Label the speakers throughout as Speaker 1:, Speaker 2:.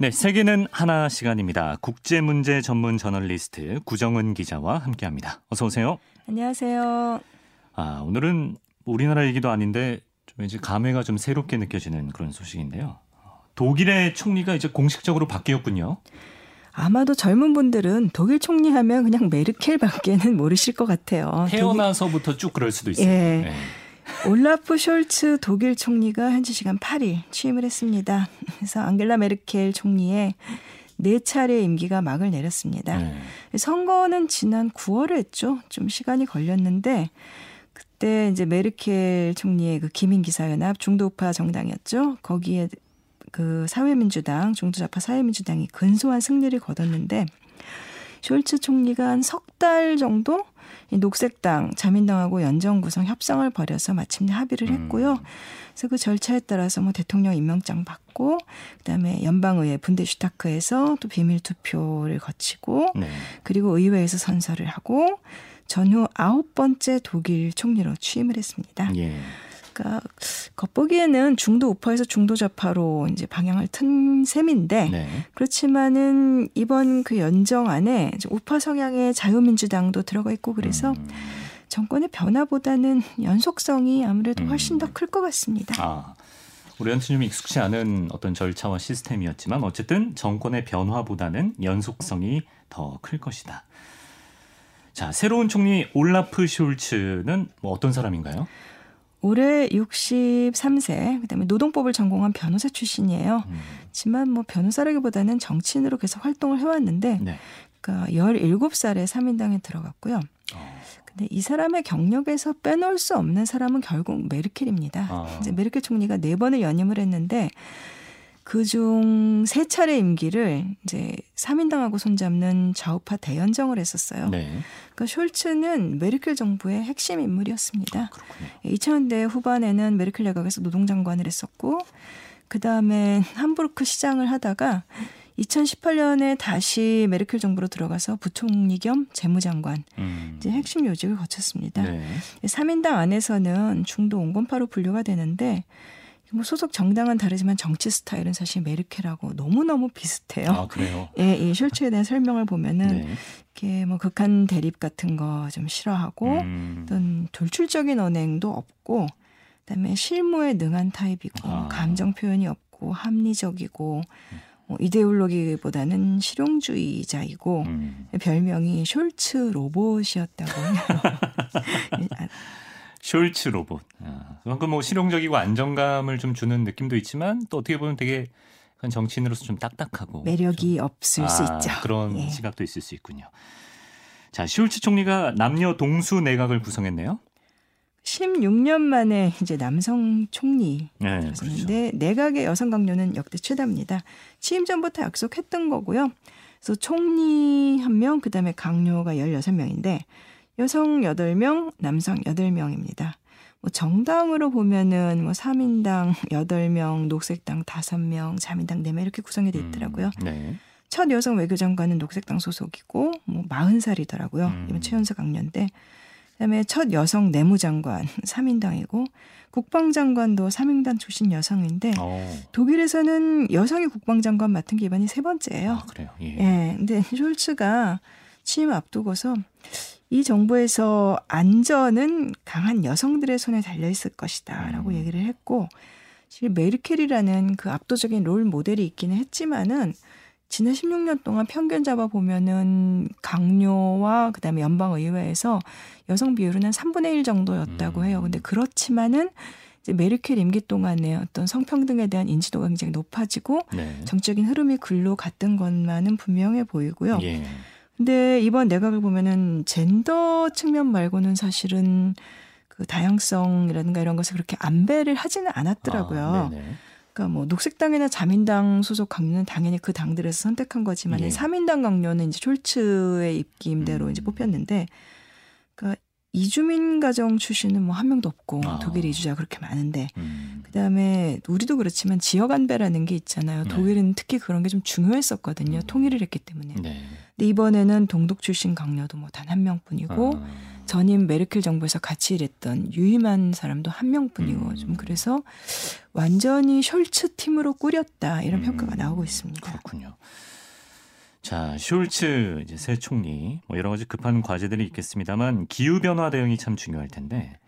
Speaker 1: 네, 세계는 하나 시간입니다. 국제 문제 전문 저널리스트 구정은 기자와 함께합니다. 어서 오세요.
Speaker 2: 안녕하세요.
Speaker 1: 아, 오늘은 우리나라 얘기도 아닌데 좀 이제 감회가 좀 새롭게 느껴지는 그런 소식인데요. 독일의 총리가 이제 공식적으로 바뀌었군요.
Speaker 2: 아마도 젊은 분들은 독일 총리 하면 그냥 메르켈밖에는 모르실 것 같아요.
Speaker 1: 태어나서부터. 쭉 그럴 수도 있어요.
Speaker 2: 예. 네. 올라프 숄츠 독일 총리가 현지 시간 8일 취임을 했습니다. 그래서 앙겔라 메르켈 총리의 네 차례 임기가 막을 내렸습니다. 네. 선거는 지난 9월에 했죠. 좀 시간이 걸렸는데 그때 이제 메르켈 총리의 그 기민기사연합 중도우파 정당이었죠. 거기에 그 사회민주당 중도좌파 사회민주당이 근소한 승리를 거뒀는데 숄츠 총리가 한 석 달 정도 이 녹색당, 자민당하고 연정 구성 협상을 벌여서 마침내 합의를 음. 했고요. 음. 그래서 그 절차에 따라서 뭐 대통령 임명장 받고 그다음에 연방의회 분데슈타크에서 또 비밀 투표를 거치고 네. 그리고 의회에서 선서를 하고 전후 아홉 번째 독일 총리로 취임을 했습니다. 예. 그러니까 겉보기에는 중도 우파에서 중도 좌파로 이제 방향을 튼 셈인데 네. 그렇지만은 이번 그 연정 안에 우파 성향의 자유민주당도 들어가 있고 그래서 음. 정권의 변화보다는 연속성이 아무래도 훨씬 더클 것 같습니다. 아.
Speaker 1: 우리한테 좀 익숙치 않은 어떤 절차와 시스템이었지만 어쨌든 정권의 변화보다는 연속성이 더 클 것이다. 자, 새로운 총리 올라프 숄츠는 뭐 어떤 사람인가요?
Speaker 2: 올해 63세, 그다음에 노동법을 전공한 변호사 출신이에요. 음. 하지만 뭐 변호사라기보다는 정치인으로 계속 활동을 해왔는데, 네. 그러니까 17살에 3인당에 들어갔고요. 어. 근데 이 사람의 경력에서 빼놓을 수 없는 사람은 결국 메르켈입니다. 어. 이제 메르켈 총리가 네 번을 연임을 했는데 그중 세 차례 임기를 이제 3인당하고 손잡는 좌우파 대연정을 했었어요. 네. 그러니까 숄츠는 메르켈 정부의 핵심 인물이었습니다. 아, 2000년대 후반에는 메르켈 내각에서 노동장관을 했었고 그다음에 함부르크 시장을 하다가 2018년에 다시 메르켈 정부로 들어가서 부총리 겸 재무장관 음. 이제 핵심 요직을 거쳤습니다. 네. 3인당 안에서는 중도 온건파로 분류가 되는데 뭐 소속 정당은 다르지만 정치 스타일은 사실 메르켈하고 너무너무 비슷해요.
Speaker 1: 아, 그래요?
Speaker 2: 예, 이 숄츠에 대한 설명을 보면은 네. 이렇게 뭐 극한 대립 같은 거 좀 싫어하고 음. 어떤 돌출적인 언행도 없고 그다음에 실무에 능한 타입이고 아. 감정 표현이 없고 합리적이고 뭐 이데올로기보다는 실용주의자이고 음. 별명이 숄츠 로봇이었다고 해요.
Speaker 1: 숄츠 로봇. 아, 그만큼 뭐 실용적이고 안정감을 좀 주는 느낌도 있지만 또 어떻게 보면 되게 정치인으로서 좀 딱딱하고
Speaker 2: 매력이
Speaker 1: 좀,
Speaker 2: 없을 아, 수 있죠.
Speaker 1: 그런 예. 시각도 있을 수 있군요. 자, 숄츠 총리가 남녀 동수 내각을 구성했네요.
Speaker 2: 16년 만에 이제 남성 총리 네, 그렇죠. 내각의 여성 강요는 역대 최다입니다. 취임 전부터 약속했던 거고요. 그래서 총리 한 명, 그다음에 강요가 16명인데 여성 8명, 남성 8명입니다. 뭐 정당으로 보면은 뭐 3인당 8명, 녹색당 5명, 자민당 4명 이렇게 구성이 돼 있더라고요. 음, 네. 첫 여성 외교장관은 녹색당 소속이고 뭐 40살이더라고요. 음. 이번 최연석 강년대. 그다음에 첫 여성 내무장관 3인당이고 국방장관도 3인당 출신 여성인데 오. 어. 독일에서는 여성이 국방장관 맡은 게 이번이 세 번째예요.
Speaker 1: 아, 그래요. 예.
Speaker 2: 예. 근데 숄츠가 취임 앞두고서 이 정부에서 안전은 강한 여성들의 손에 달려 있을 것이다라고 음. 얘기를 했고 사실 메르켈이라는 그 압도적인 롤 모델이 있기는 했지만은 지난 16년 동안 평균 잡아 보면은 강요와 그다음에 연방 의회에서 여성 비율은 한 3분의 1 정도였다고 해요. 근데 음. 그렇지만은 이제 메르켈 임기 동안에 어떤 성평등에 대한 인지도가 굉장히 높아지고 네. 정적인 흐름이 글로 갔던 것만은 분명해 보이고요. 예. 근데 이번 내각을 보면은 젠더 측면 말고는 사실은 그 다양성이라든가 이런 것을 그렇게 안배를 하지는 않았더라고요. 아, 그러니까 뭐 녹색당이나 자민당 소속 강요는 당연히 그 당들에서 선택한 거지만 예. 3인당 강요는 이제 숄츠의 입김대로 음. 이제 뽑혔는데 그러니까 이주민 가정 출신은 뭐 한 명도 없고 아. 독일 이주자 그렇게 많은데 음. 그다음에 우리도 그렇지만 지역 안배라는 게 있잖아요. 네. 독일은 특히 그런 게 좀 중요했었거든요. 음. 통일을 했기 때문에. 네. 근데 이번에는 동독 출신 강녀도 뭐 단 한 명뿐이고 아. 전임 메르켈 정부에서 같이 일했던 유임한 사람도 한 명뿐이고 음. 좀 그래서 완전히 숄츠 팀으로 꾸렸다 이런 음. 평가가 나오고 있습니다.
Speaker 1: 그렇군요. 자, 숄츠 이제 새 총리 뭐 여러 가지 급한 과제들이 있겠습니다만 기후 변화 대응이 참 중요할 텐데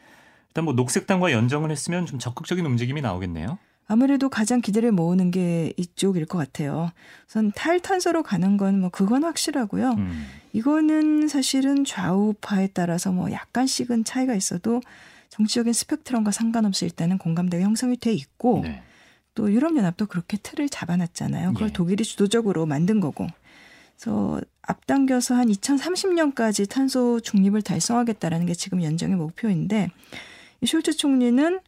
Speaker 1: 일단 뭐 녹색당과 연정을 했으면 좀 적극적인 움직임이 나오겠네요.
Speaker 2: 아무래도 가장 기대를 모으는 게 이쪽일 것 같아요. 우선 탈탄소로 가는 건 뭐 그건 확실하고요. 음. 이거는 사실은 좌우파에 따라서 뭐 약간씩은 차이가 있어도 정치적인 스펙트럼과 상관없이 일단은 공감대가 형성이 돼 있고 네. 또 유럽연합도 그렇게 틀을 잡아놨잖아요. 그걸 예. 독일이 주도적으로 만든 거고. 그래서 앞당겨서 한 2030년까지 탄소 중립을 달성하겠다라는 게 지금 연정의 목표인데 이 숄츠 총리는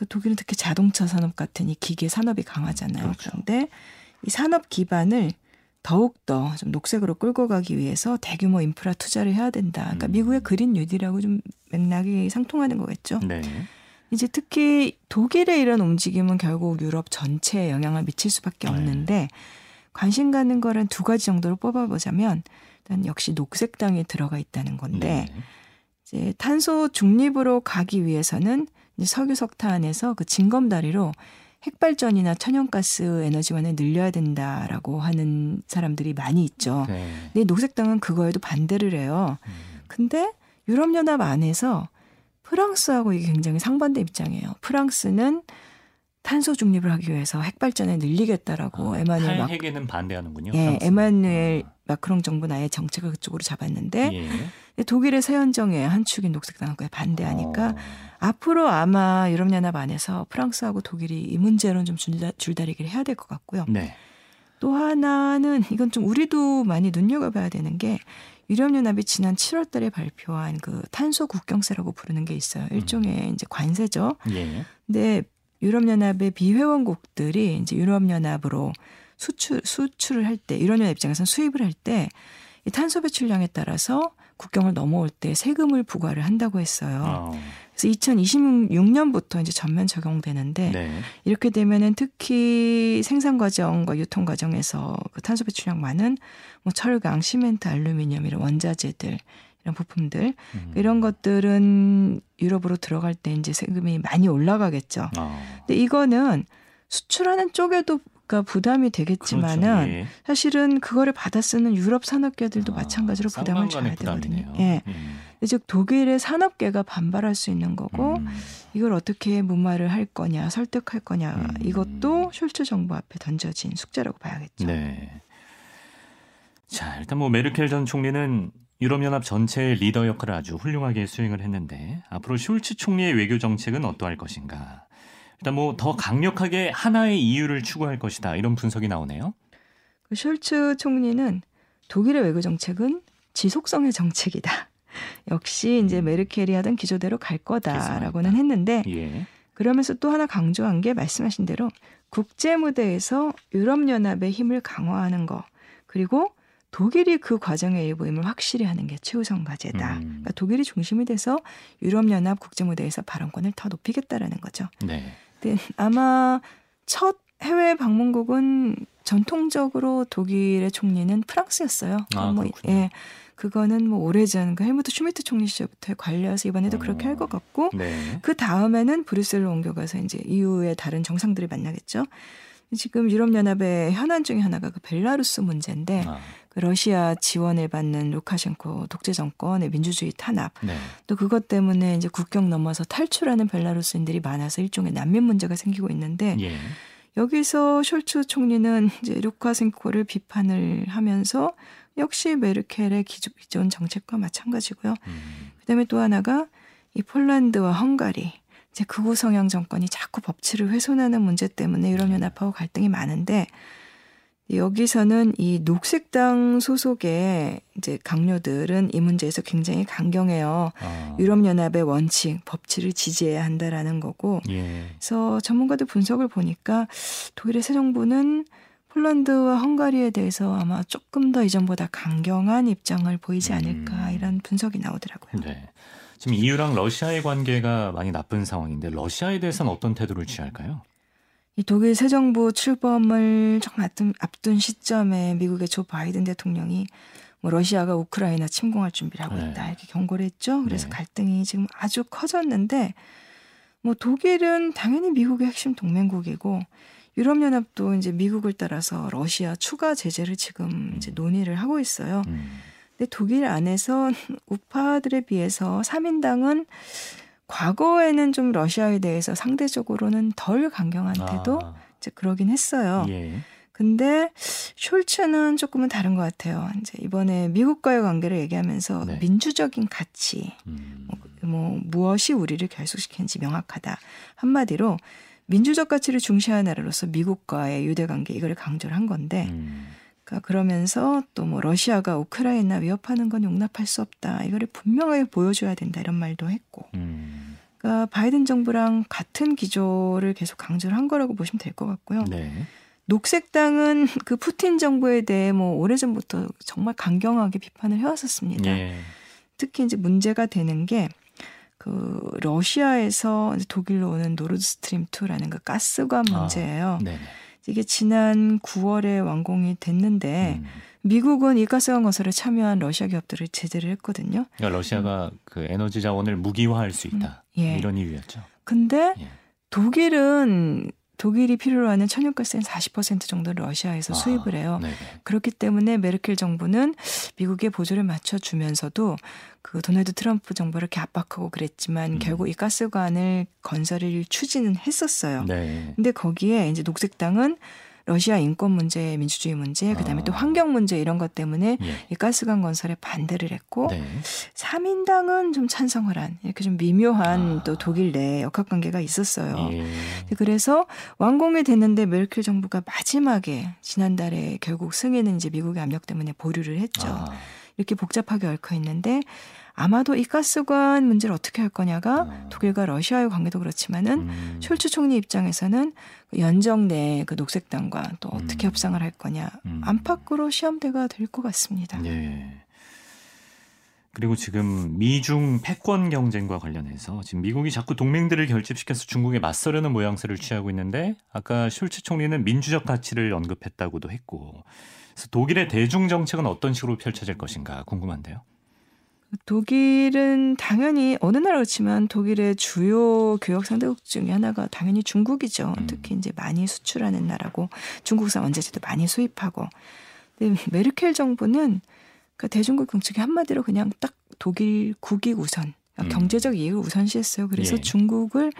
Speaker 2: 그 독일은 특히 자동차 산업 같은 이 기계 산업이 강하잖아요. 그렇죠. 그런데 이 산업 기반을 더욱 더 좀 녹색으로 끌고 가기 위해서 대규모 인프라 투자를 해야 된다. 그러니까 음. 미국의 그린 뉴딜하고 좀 맥락이 상통하는 거겠죠. 네. 이제 특히 독일의 이런 움직임은 결국 유럽 전체에 영향을 미칠 수밖에 네. 없는데 네. 관심 가는 거는 두 가지 정도로 뽑아보자면 일단 역시 녹색당이 들어가 있다는 건데 네. 이제 탄소 중립으로 가기 위해서는 석유 석탄에서 그 징검다리로 핵발전이나 천연가스 에너지원을 늘려야 된다라고 하는 사람들이 많이 있죠. 네. 근데 녹색당은 그거에도 반대를 해요. 음. 근데 유럽연합 안에서 프랑스하고 이게 굉장히 상반된 입장이에요. 프랑스는 탄소 중립을 하기 위해서 핵발전을 늘리겠다라고
Speaker 1: 아, 에마누엘 막 핵에는 반대하는군요.
Speaker 2: 예, 에마누엘 아. 마크롱 정부는 아예 정책을 그쪽으로 잡았는데 예. 독일의 새 연정의 한 축인 녹색당하고 반대하니까 어. 앞으로 아마 유럽연합 안에서 프랑스하고 독일이 이 문제로는 좀 줄다, 줄다리기를 해야 될 것 같고요. 네. 또 하나는 이건 좀 우리도 많이 눈여겨봐야 되는 게 유럽연합이 지난 7월 달에 발표한 그 탄소 국경세라고 부르는 게 있어요. 일종의 음. 이제 관세죠. 예. 근데 유럽연합의 비회원국들이 이제 유럽연합으로 수출 수출을 할 때 유럽연합 입장에서는 수입을 할 때 이 탄소 배출량에 따라서 국경을 넘어올 때 세금을 부과를 한다고 했어요. 어. 그래서 2026년부터 이제 전면 적용되는데 네. 이렇게 되면은 특히 생산 과정과 유통 과정에서 그 탄소 배출량 많은 뭐 철강, 시멘트, 알루미늄 이런 원자재들 이런 부품들 음. 이런 것들은 유럽으로 들어갈 때 이제 세금이 많이 올라가겠죠. 어. 근데 이거는 수출하는 쪽에도 그 부담이 되겠지만은 그렇죠. 예. 사실은 그거를 받아 쓰는 유럽 산업계들도 아, 마찬가지로 부담을 져야 되거든요. 예. 예. 즉 독일의 산업계가 반발할 수 있는 거고 음. 이걸 어떻게 무마를 할 거냐, 설득할 거냐 음. 이것도 숄츠 정부 앞에 던져진 숙제라고 봐야겠죠. 네.
Speaker 1: 자, 일단 뭐 메르켈 전 총리는 유럽연합 전체의 리더 역할을 아주 훌륭하게 수행을 했는데 앞으로 숄츠 총리의 외교 정책은 어떠할 것인가? 일단 뭐 더 강력하게 하나의 이유를 추구할 것이다 이런 분석이 나오네요.
Speaker 2: 그 숄츠 총리는 독일의 외교 정책은 지속성의 정책이다. 역시 이제 음. 메르켈이 하던 기조대로 갈 거다라고는 했는데 예. 그러면서 또 하나 강조한 게 말씀하신 대로 국제 무대에서 유럽 연합의 힘을 강화하는 거 그리고 독일이 그 과정의 일부임을 확실히 하는 게 최우선 과제다. 음. 그러니까 독일이 중심이 돼서 유럽 연합 국제 무대에서 발언권을 더 높이겠다라는 거죠. 네. 근데 아마 첫 해외 방문국은 전통적으로 독일의 총리는 프랑스였어요.
Speaker 1: 아, 뭐,
Speaker 2: 예. 그거는 뭐 오래전 그 헬무트 슈미트 총리 시절부터 관례여서 이번에도 어. 그렇게 할 것 같고 네. 그 다음에는 브뤼셀로 옮겨가서 이제 EU의 다른 정상들을 만나겠죠. 지금 유럽연합의 현안 중에 하나가 그 벨라루스 문제인데 아. 그 러시아 지원을 받는 루카셴코 독재 정권의 민주주의 탄압 네. 또 그것 때문에 이제 국경 넘어서 탈출하는 벨라루스인들이 많아서 일종의 난민 문제가 생기고 있는데 예. 여기서 숄츠 총리는 이제 루카셴코를 비판을 하면서 역시 메르켈의 기존 정책과 마찬가지고요. 음. 그다음에 또 하나가 이 폴란드와 헝가리 이제 극우 성향 정권이 자꾸 법치를 훼손하는 문제 때문에 유럽연합하고 갈등이 많은데 여기서는 이 녹색당 소속의 이제 강요들은 이 문제에서 굉장히 강경해요. 아. 유럽연합의 원칙, 법치를 지지해야 한다라는 거고. 예. 그래서 전문가들 분석을 보니까 독일의 새 정부는 폴란드와 헝가리에 대해서 아마 조금 더 이전보다 강경한 입장을 보이지 않을까 음. 이런 분석이 나오더라고요. 네.
Speaker 1: 지금 EU랑 러시아의 관계가 많이 나쁜 상황인데 러시아에 대해서는 어떤 태도를 취할까요?
Speaker 2: 이 독일 새 정부 출범을 정 앞둔, 앞둔 시점에 미국의 조 바이든 대통령이 뭐 러시아가 우크라이나 침공할 준비를 하고 있다 네. 이렇게 경고를 했죠. 그래서 네. 갈등이 지금 아주 커졌는데 뭐 독일은 당연히 미국의 핵심 동맹국이고 유럽연합도 이제 미국을 따라서 러시아 추가 제재를 지금 이제 음. 논의를 하고 있어요. 음. 근데 독일 안에서 우파들에 비해서 3인당은 과거에는 좀 러시아에 대해서 상대적으로는 덜 강경한 태도 아. 이제 그러긴 했어요. 예. 근데 숄츠는 조금은 다른 것 같아요. 이제 이번에 미국과의 관계를 얘기하면서 네. 민주적인 가치, 음. 뭐, 뭐 무엇이 우리를 결속시키는지 명확하다. 한마디로 민주적 가치를 중시하는 나라로서 미국과의 유대 관계 이걸 강조를 한 건데 음. 그러니까 그러면서 또 뭐 러시아가 우크라이나 위협하는 건 용납할 수 없다. 이거를 분명하게 보여줘야 된다. 이런 말도 했고. 음. 그러니까 바이든 정부랑 같은 기조를 계속 강조를 한 거라고 보시면 될 것 같고요. 네. 녹색당은 그 푸틴 정부에 대해 뭐 오래전부터 정말 강경하게 비판을 해왔었습니다. 예. 특히 이제 문제가 되는 게 그 러시아에서 독일로 오는 노르드 스트림 2라는 그 가스관 아, 문제예요. 아, 이게 지난 9월에 완공이 됐는데 음. 미국은 이 가스관 건설에 참여한 러시아 기업들을 제재를 했거든요.
Speaker 1: 그러니까 러시아가 음. 그 에너지 자원을 무기화할 수 있다. 음, 예. 이런 이유였죠.
Speaker 2: 근데 예. 독일은 독일이 필요로 하는 천연가스의 40% 정도를 러시아에서 아, 수입을 해요. 네네. 그렇기 때문에 메르켈 정부는 미국의 보조를 맞춰주면서도 그 도널드 트럼프 정부를 이렇게 압박하고 그랬지만 음. 결국 이 가스관을 건설을 추진은 했었어요. 네. 근데 거기에 이제 녹색당은 러시아 인권 문제, 민주주의 문제, 그다음에 아. 또 환경 문제 이런 것 때문에 예. 이 가스관 건설에 반대를 했고 네. 3인당은 좀 찬성을 한 이렇게 좀 미묘한 아. 또 독일 내 역학 관계가 있었어요. 예. 그래서 완공이 됐는데 메르켈 정부가 마지막에 지난달에 결국 승인은 이제 미국의 압력 때문에 보류를 했죠. 아. 이렇게 복잡하게 얽혀 있는데 아마도 이 가스관 문제를 어떻게 할 거냐가 어. 독일과 러시아의 관계도 그렇지만은 음. 숄츠 총리 입장에서는 그 연정 내 그 녹색당과 또 어떻게 음. 협상을 할 거냐 음. 안팎으로 시험대가 될 것 같습니다. 네.
Speaker 1: 그리고 지금 미중 패권 경쟁과 관련해서 지금 미국이 자꾸 동맹들을 결집시켜서 중국에 맞서려는 모양새를 취하고 있는데 아까 숄츠 총리는 민주적 가치를 언급했다고도 했고 그래서 독일의 대중 정책은 어떤 식으로 펼쳐질 것인가 궁금한데요.
Speaker 2: 독일은 당연히 어느 나라 그렇지만 독일의 주요 교역 상대국 중에 하나가 당연히 중국이죠. 음. 특히 이제 많이 수출하는 나라고 중국산 원자재도 많이 수입하고. 근데 메르켈 정부는 그 대중국 정책이 한마디로 그냥 딱 독일 국익 우선, 그러니까 음. 경제적 이익을 우선시했어요. 그래서 예. 중국을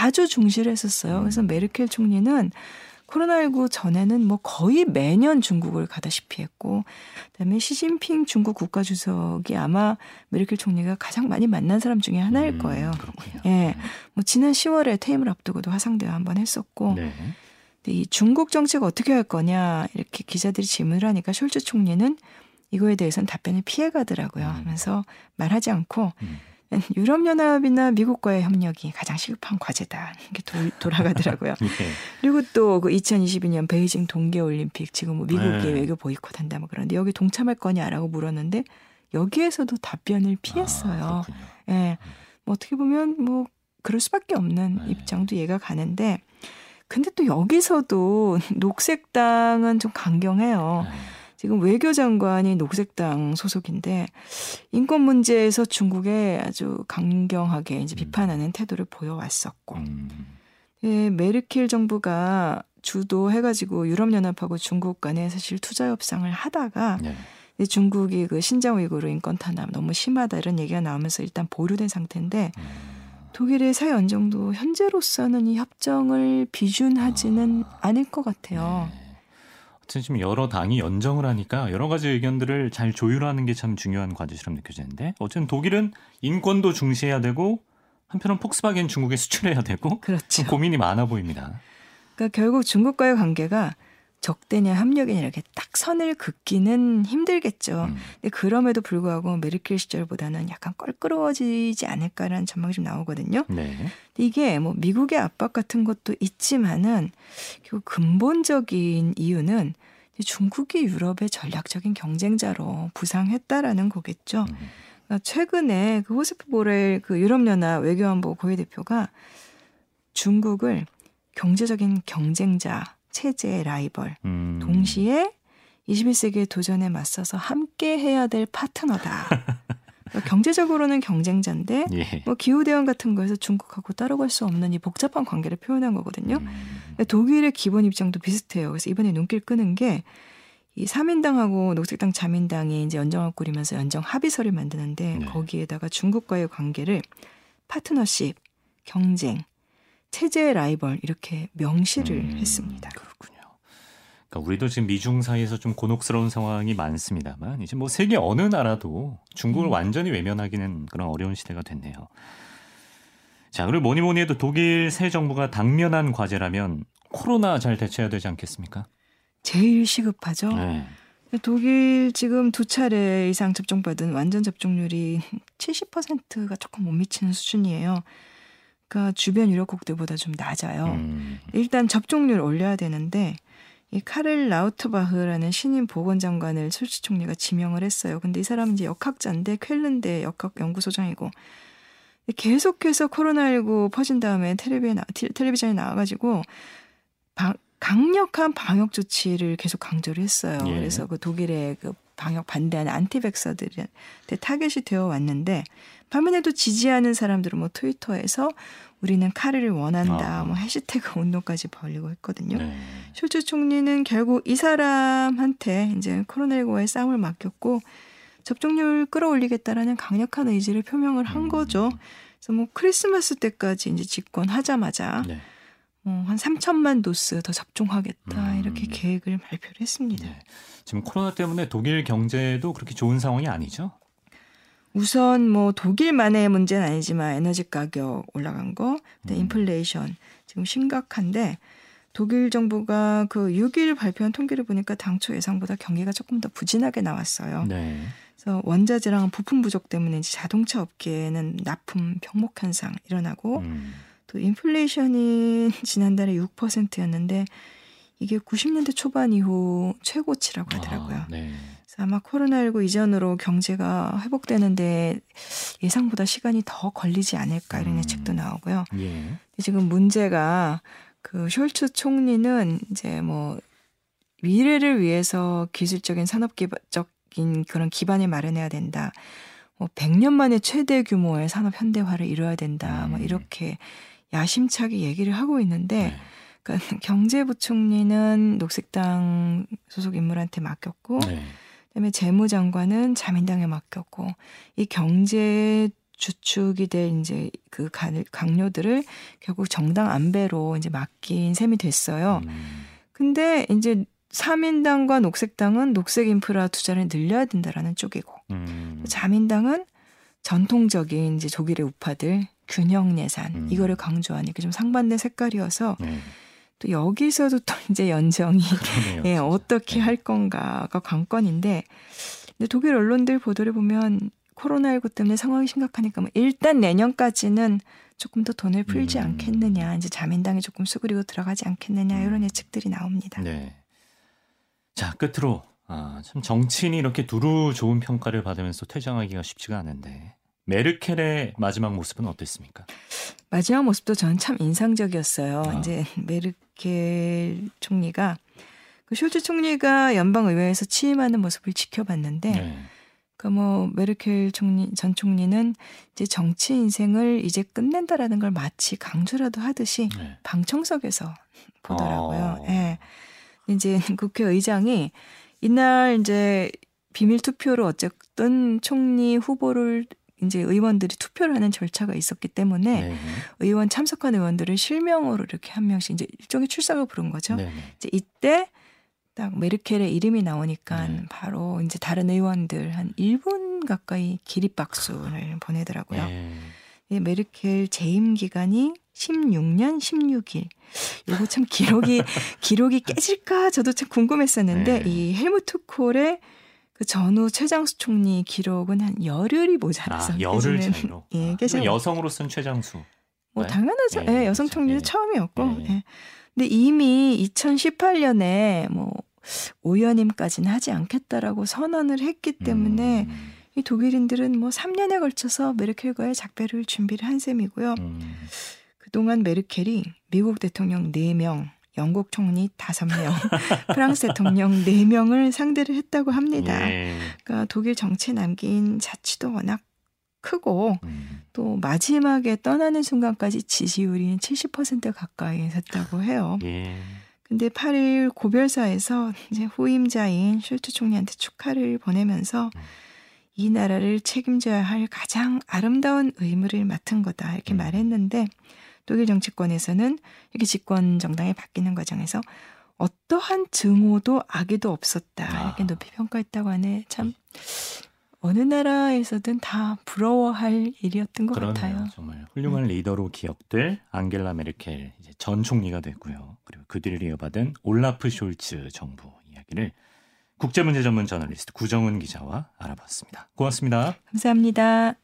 Speaker 2: 아주 중시를 했었어요. 그래서 음. 메르켈 총리는 코로나19 전에는 뭐 거의 매년 중국을 가다시피 했고, 그다음에 시진핑 중국 국가주석이 아마 메르켈 총리가 가장 많이 만난 사람 중에 하나일 음, 거예요. 음, 그렇군요. 예, 뭐 지난 10월에 퇴임을 앞두고도 화상대화 한번 했었고, 네. 근데 이 중국 정책 어떻게 할 거냐 이렇게 기자들이 질문을 하니까 숄츠 총리는 이거에 대해서는 답변을 피해가더라고요. 음. 하면서 말하지 않고. 음. 유럽연합이나 미국과의 협력이 가장 시급한 과제다. 이게 도, 돌아가더라고요. 네. 그리고 또 그 2022년 베이징 동계올림픽 지금 뭐 미국이 네. 외교 보이콧한다 뭐 그런데 여기 동참할 거냐라고 물었는데 여기에서도 답변을 피했어요. 아, 예. 네. 뭐 어떻게 보면 뭐 그럴 수밖에 없는 네. 입장도 이해가 가는데 근데 또 여기서도 녹색당은 좀 강경해요. 네. 지금 외교장관이 녹색당 소속인데 인권 문제에서 중국에 아주 강경하게 이제 음. 비판하는 태도를 보여왔었고 음. 예, 메르켈 정부가 주도해가지고 유럽연합하고 중국 간에 사실 투자 협상을 하다가 네. 중국이 그 신장 위구르 인권 탄압 너무 심하다 이런 얘기가 나오면서 일단 보류된 상태인데 음. 독일의 사회 안정도 현재로서는 이 협정을 비준하지는 아. 않을 것 같아요. 네.
Speaker 1: 지금 여러 당이 연정을 하니까 여러 가지 의견들을 잘 조율하는 게 참 중요한 과제처럼 느껴지는데 어쨌든 독일은 인권도 중시해야 되고 한편은 폭스바겐 중국에 수출해야 되고 그렇죠. 고민이 많아 보입니다.
Speaker 2: 그러니까 결국 중국과의 관계가 적대냐 합력이냐 이렇게 딱 선을 긋기는 힘들겠죠. 음. 근데 그럼에도 불구하고 메르켈 시절보다는 약간 껄끄러워지지 않을까라는 전망이 좀 나오거든요. 네. 이게 뭐 미국의 압박 같은 것도 있지만은 그 근본적인 이유는 중국이 유럽의 전략적인 경쟁자로 부상했다라는 거겠죠. 음. 그러니까 최근에 그 호세프 보렐 그 유럽연합 외교안보 고위 대표가 중국을 경제적인 경쟁자 체제의 라이벌, 음. 동시에 21세기의 도전에 맞서서 함께 해야 될 파트너다. 그러니까 경제적으로는 경쟁자인데 예. 뭐 기후 대응 같은 거에서 중국하고 따라갈 수 없는 이 복잡한 관계를 표현한 거거든요. 음. 독일의 기본 입장도 비슷해요. 그래서 이번에 눈길 끄는 게이 사민당하고 녹색당 자민당이 이제 연정을 꾸리면서 연정 합의서를 만드는데 네. 거기에다가 중국과의 관계를 파트너십, 경쟁, 체제 라이벌 이렇게 명시를 음, 했습니다.
Speaker 1: 그렇군요. 그러니까 우리도 지금 미중 사이에서 좀 곤혹스러운 상황이 많습니다만 이제 뭐 세계 어느 나라도 중국을 음. 완전히 외면하기는 그런 어려운 시대가 됐네요. 자, 그리고 뭐니 뭐니 해도 독일 새 정부가 당면한 과제라면 코로나 잘 대처해야 되지 않겠습니까?
Speaker 2: 제일 시급하죠. 네. 독일 지금 두 차례 이상 접종받은 완전 접종률이 70%가 조금 못 미치는 수준이에요. 그러니까 주변 유럽국들보다 좀 낮아요. 음. 일단 접종률 올려야 되는데 이 카를 라우트바흐라는 신임 보건장관을 설치 총리가 지명을 했어요. 근데 이 사람은 이제 역학자인데 쾰른대 역학 연구소장이고 계속해서 코로나19 퍼진 다음에 텔레비에 나, 텔레비전에 나와가지고 방, 강력한 방역 조치를 계속 강조를 했어요. 예. 그래서 그 독일의 그 방역 반대하는 안티백서들한테 타겟이 되어 왔는데 반면에도 지지하는 사람들은 뭐 트위터에서 우리는 카르를 원한다, 아. 뭐 해시태그 운동까지 벌리고 했거든요. 네. 숄츠 총리는 결국 이 사람한테 이제 코로나19와의 싸움을 맡겼고 접종률 끌어올리겠다라는 강력한 의지를 표명을 한 음. 거죠. 그래서 뭐 크리스마스 때까지 이제 집권하자마자 네. 뭐한 3천만 도스 더 접종하겠다 음. 이렇게 계획을 발표를 했습니다. 네.
Speaker 1: 지금 코로나 때문에 독일 경제도 그렇게 좋은 상황이 아니죠?
Speaker 2: 우선 뭐 독일만의 문제는 아니지만 에너지 가격 올라간 거, 음. 인플레이션 지금 심각한데 독일 정부가 그 6일 발표한 통계를 보니까 당초 예상보다 경기가 조금 더 부진하게 나왔어요. 네. 그래서 원자재랑 부품 부족 때문에 이제 자동차 업계에는 납품 병목 현상 일어나고 음. 또 인플레이션이 지난달에 6%였는데 이게 90년대 초반 이후 최고치라고 하더라고요. 아, 네. 그래서 아마 코로나19 이전으로 경제가 회복되는데 예상보다 시간이 더 걸리지 않을까 이런 음. 예측도 나오고요. 예. 지금 문제가 그 숄츠 총리는 이제 뭐 미래를 위해서 기술적인 산업적인 그런 기반을 마련해야 된다. 뭐 100년 만에 최대 규모의 산업 현대화를 이뤄야 된다. 뭐 음. 뭐 이렇게 야심차게 얘기를 하고 있는데 네. 그러니까 경제부총리는 녹색당 소속 인물한테 맡겼고 네. 그다음에 재무장관은 자민당에 맡겼고 이 경제 주축이 될 이제 그 강요들을 결국 정당 안배로 이제 맡긴 셈이 됐어요. 음. 근데 이제 사민당과 녹색당은 녹색 인프라 투자를 늘려야 된다라는 쪽이고 음. 자민당은 전통적인 이제 독일의 우파들 균형 예산 음. 이거를 강조하니까 좀 상반된 색깔이어서 네. 또 여기서도 또 이제 연정이 그러네요, 예, 어떻게 네. 할 건가가 관건인데 근데 독일 언론들 보도를 보면 코로나19 때문에 상황이 심각하니까 뭐 일단 내년까지는 조금 더 돈을 풀지 음. 않겠느냐 이제 자민당이 조금 수그리고 들어가지 않겠느냐 음. 이런 예측들이 나옵니다. 네.
Speaker 1: 자 끝으로 아, 참 정치인이 이렇게 두루 좋은 평가를 받으면서 퇴장하기가 쉽지가 않은데 메르켈의 마지막 모습은 어땠습니까?
Speaker 2: 마지막 모습도 저는 참 인상적이었어요. 아. 이제 메르켈 총리가 그 쇼츠 총리가 연방 의회에서 취임하는 모습을 지켜봤는데 네. 그뭐 메르켈 총리 전 총리는 이제 정치 인생을 이제 끝낸다라는 걸 마치 강조라도 하듯이 네. 방청석에서 보더라고요. 예. 어. 네. 이제 국회의장이 이날 이제 비밀 투표로 어쨌든 총리 후보를 이제 의원들이 투표를 하는 절차가 있었기 때문에 네 의원 참석한 의원들을 실명으로 이렇게 한 명씩 이제 일종의 출석을 부른 거죠. 네 이제 이때 딱 메르켈의 이름이 나오니까 네. 바로 이제 다른 의원들 한 1분 가까이 기립박수를 보내더라고요. 네. 이 메르켈 재임 기간이 16년 16일. 요거 참 기록이 기록이 깨질까 저도 참 궁금했었는데 네. 이 헬무트 콜의 그 전후 최장수 총리 기록은 한 열흘이 모자라서
Speaker 1: 아, 열흘 차이로. 예, 아, 여성으로서는 최장수.
Speaker 2: 뭐 네? 당연하죠. 예, 네, 여성 총리는 네. 처음이었고. 네. 예. 근데 이미 2018년에 뭐 오연임까지는 하지 않겠다라고 선언을 했기 때문에 음. 이 독일인들은 뭐 3년에 걸쳐서 메르켈과의 작별을 준비를 한 셈이고요. 음. 그동안 메르켈이 미국 대통령 4명, 영국 총리 5명, 프랑스 대통령 4명을 상대를 했다고 합니다. 예. 그러니까 독일 정치에 남긴 자취도 워낙 크고 음. 또 마지막에 떠나는 순간까지 지지율이 70% 가까이 됐다고 해요. 예. 근데 8일 고별사에서 이제 후임자인 슐트 총리한테 축하를 보내면서 음. 이 나라를 책임져야 할 가장 아름다운 의무를 맡은 거다 이렇게 음. 말했는데 독일 정치권에서는 이렇게 집권 정당이 바뀌는 과정에서 어떠한 증오도 악의도 없었다 이렇게 아. 높이 평가했다고 하네 참 어느 나라에서든 다 부러워할 일이었던 것 그러네요. 같아요.
Speaker 1: 정말 훌륭한 음. 리더로 기억될 앙겔라 메르켈 전 총리가 됐고요. 그리고 그 뒤를 이어받은 올라프 숄츠 정부 이야기를 국제문제 전문 저널리스트 구정은 기자와 알아봤습니다. 고맙습니다.
Speaker 2: 감사합니다.